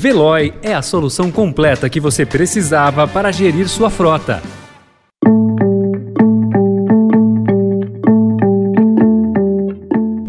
Veloy é a solução completa que você precisava para gerir sua frota.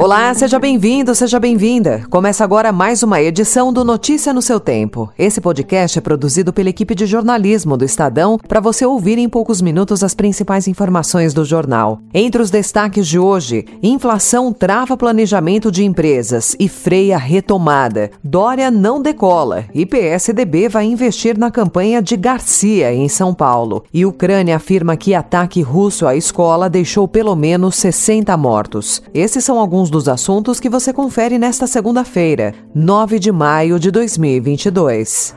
Olá, seja bem-vindo, seja bem-vinda. Começa agora mais uma edição do Notícia no seu Tempo. Esse podcast é produzido pela equipe de jornalismo do Estadão para você ouvir em poucos minutos as principais informações do jornal. Entre os destaques de hoje, inflação trava planejamento de empresas e freia retomada. Dória não decola e PSDB vai investir na campanha de Garcia em São Paulo. E Ucrânia afirma que ataque russo à escola deixou pelo menos 60 mortos. Esses são alguns dos dos assuntos que você confere nesta segunda-feira, 9 de maio de 2022.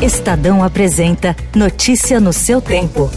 Estadão apresenta Notícia no seu tempo.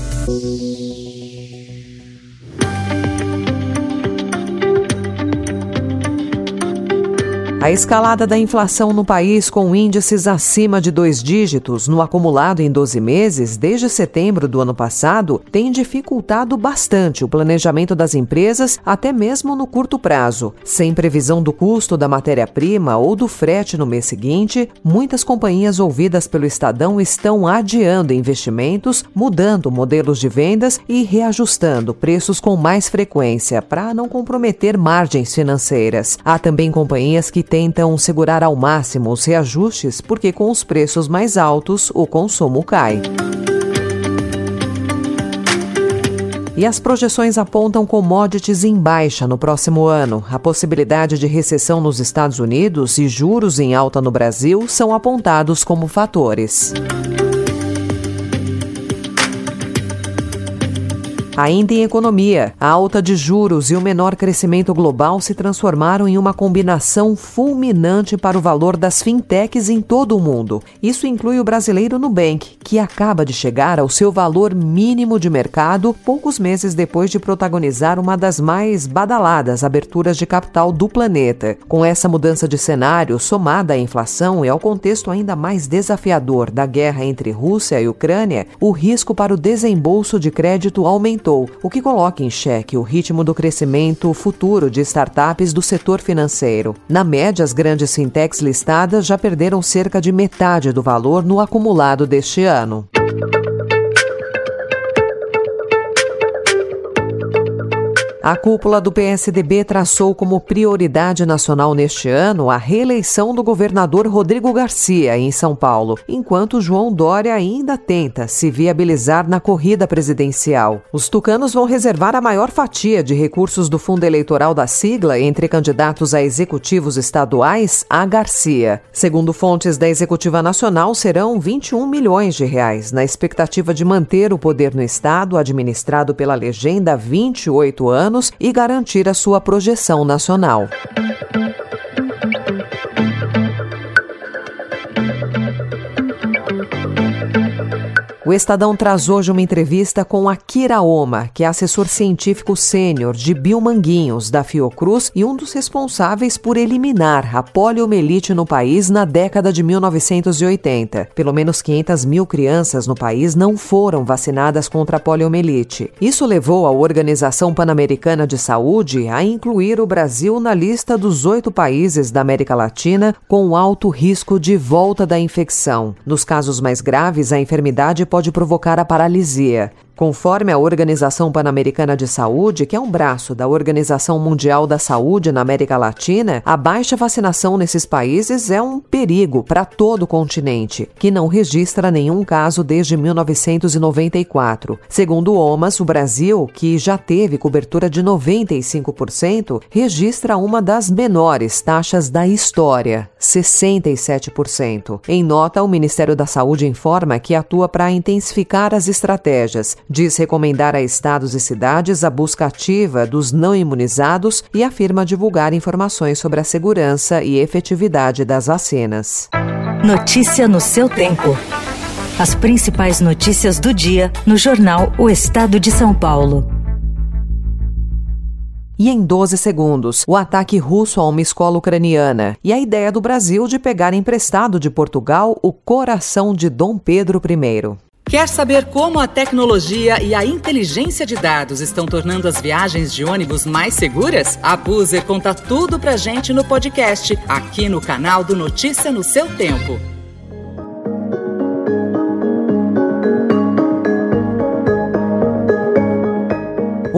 A escalada da inflação no país, com índices acima de dois dígitos no acumulado em 12 meses, desde setembro do ano passado, tem dificultado bastante o planejamento das empresas, até mesmo no curto prazo. Sem previsão do custo da matéria-prima ou do frete no mês seguinte, muitas companhias ouvidas pelo Estadão estão adiando investimentos, mudando modelos de vendas e reajustando preços com mais frequência para não comprometer margens financeiras. Há também companhias que tentam segurar ao máximo os reajustes porque, com os preços mais altos, o consumo cai. E as projeções apontam commodities em baixa no próximo ano. A possibilidade de recessão nos Estados Unidos e juros em alta no Brasil são apontados como fatores. Ainda em economia, a alta de juros e o menor crescimento global se transformaram em uma combinação fulminante para o valor das fintechs em todo o mundo. Isso inclui o brasileiro Nubank, que acaba de chegar ao seu valor mínimo de mercado poucos meses depois de protagonizar uma das mais badaladas aberturas de capital do planeta. Com essa mudança de cenário, somada à inflação e ao contexto ainda mais desafiador da guerra entre Rússia e Ucrânia, o risco para o desembolso de crédito aumentou o que coloca em xeque o ritmo do crescimento futuro de startups do setor financeiro. Na média, as grandes fintechs listadas já perderam cerca de metade do valor no acumulado deste ano. A cúpula do PSDB traçou como prioridade nacional neste ano a reeleição do governador Rodrigo Garcia em São Paulo, enquanto João Dória ainda tenta se viabilizar na corrida presidencial. Os tucanos vão reservar a maior fatia de recursos do fundo eleitoral da sigla entre candidatos a executivos estaduais a Garcia. Segundo fontes da Executiva Nacional, serão 21 milhões de reais, na expectativa de manter o poder no estado administrado pela legenda há 28 anos anos e garantir a sua projeção nacional. O Estadão traz hoje uma entrevista com Akira Oma, que é assessor científico sênior de Biomanguinhos, da Fiocruz, e um dos responsáveis por eliminar a poliomielite no país na década de 1980. Pelo menos 500 mil crianças no país não foram vacinadas contra a poliomielite. Isso levou a Organização Pan-Americana de Saúde a incluir o Brasil na lista dos oito países da América Latina com alto risco de volta da infecção. Nos casos mais graves, a enfermidade pode provocar a paralisia. Conforme a Organização Pan-Americana de Saúde, que é um braço da Organização Mundial da Saúde na América Latina, a baixa vacinação nesses países é um perigo para todo o continente, que não registra nenhum caso desde 1994. Segundo o OMAS, o Brasil, que já teve cobertura de 95%, registra uma das menores taxas da história, 67%. Em nota, o Ministério da Saúde informa que atua para intensificar as estratégias diz recomendar a estados e cidades a busca ativa dos não imunizados e afirma divulgar informações sobre a segurança e efetividade das vacinas. Notícia no seu tempo. As principais notícias do dia no jornal O Estado de São Paulo. E em 12 segundos, o ataque russo a uma escola ucraniana e a ideia do Brasil de pegar emprestado de Portugal o coração de Dom Pedro I. Quer saber como a tecnologia e a inteligência de dados estão tornando as viagens de ônibus mais seguras? A Buzer conta tudo pra gente no podcast, aqui no canal do Notícia no seu tempo.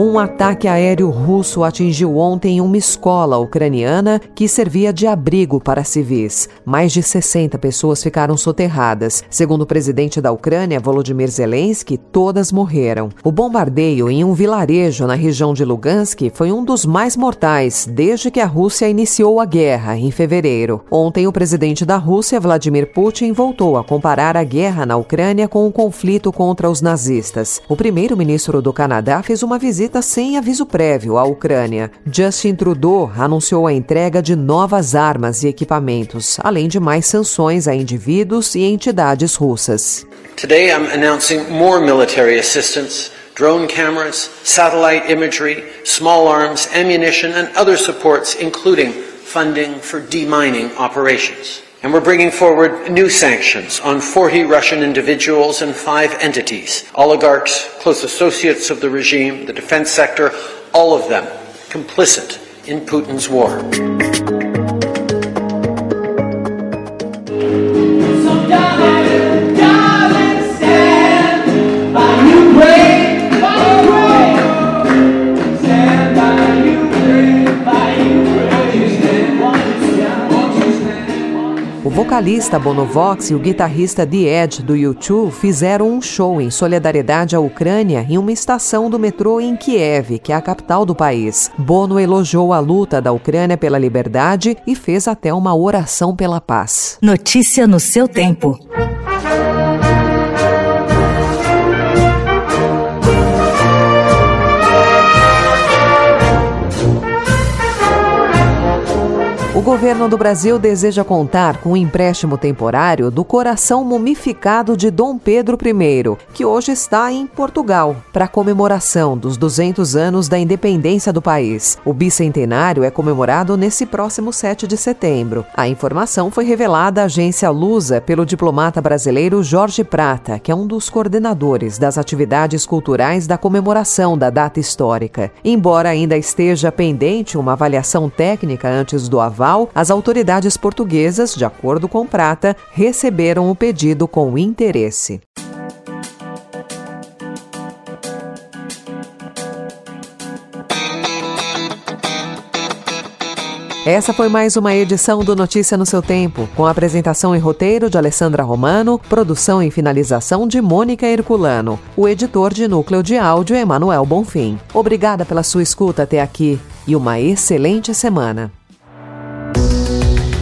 Um ataque aéreo russo atingiu ontem uma escola ucraniana que servia de abrigo para civis. Mais de 60 pessoas ficaram soterradas. Segundo o presidente da Ucrânia, Volodymyr Zelensky, todas morreram. O bombardeio em um vilarejo na região de Lugansk foi um dos mais mortais desde que a Rússia iniciou a guerra, em fevereiro. Ontem, o presidente da Rússia, Vladimir Putin, voltou a comparar a guerra na Ucrânia com o conflito contra os nazistas. O primeiro-ministro do Canadá fez uma visita sem aviso prévio à Ucrânia. Justin Trudeau anunciou a entrega de novas armas e equipamentos, além de mais sanções a indivíduos e entidades russas. Today I'm announcing more military assistance. Drone cameras, satellite imagery, small arms, ammunition, and other supports, including funding for demining operations. And we're bringing forward new sanctions on 40 Russian individuals and five entities oligarchs, close associates of the regime, the defense sector, all of them complicit in Putin's war. Vocalista Bonovox e o guitarrista The Edge do U2 fizeram um show em solidariedade à Ucrânia em uma estação do metrô em Kiev, que é a capital do país. Bono elogiou a luta da Ucrânia pela liberdade e fez até uma oração pela paz. Notícia no seu tempo. O governo do Brasil deseja contar com o um empréstimo temporário do coração mumificado de Dom Pedro I, que hoje está em Portugal, para a comemoração dos 200 anos da independência do país. O bicentenário é comemorado nesse próximo 7 de setembro. A informação foi revelada à agência Lusa pelo diplomata brasileiro Jorge Prata, que é um dos coordenadores das atividades culturais da comemoração da data histórica. Embora ainda esteja pendente uma avaliação técnica antes do aval, as autoridades portuguesas, de acordo com Prata, receberam o pedido com interesse. Essa foi mais uma edição do Notícia no seu tempo, com apresentação e roteiro de Alessandra Romano, produção e finalização de Mônica Herculano. O editor de núcleo de áudio é Emanuel Bonfim. Obrigada pela sua escuta até aqui e uma excelente semana.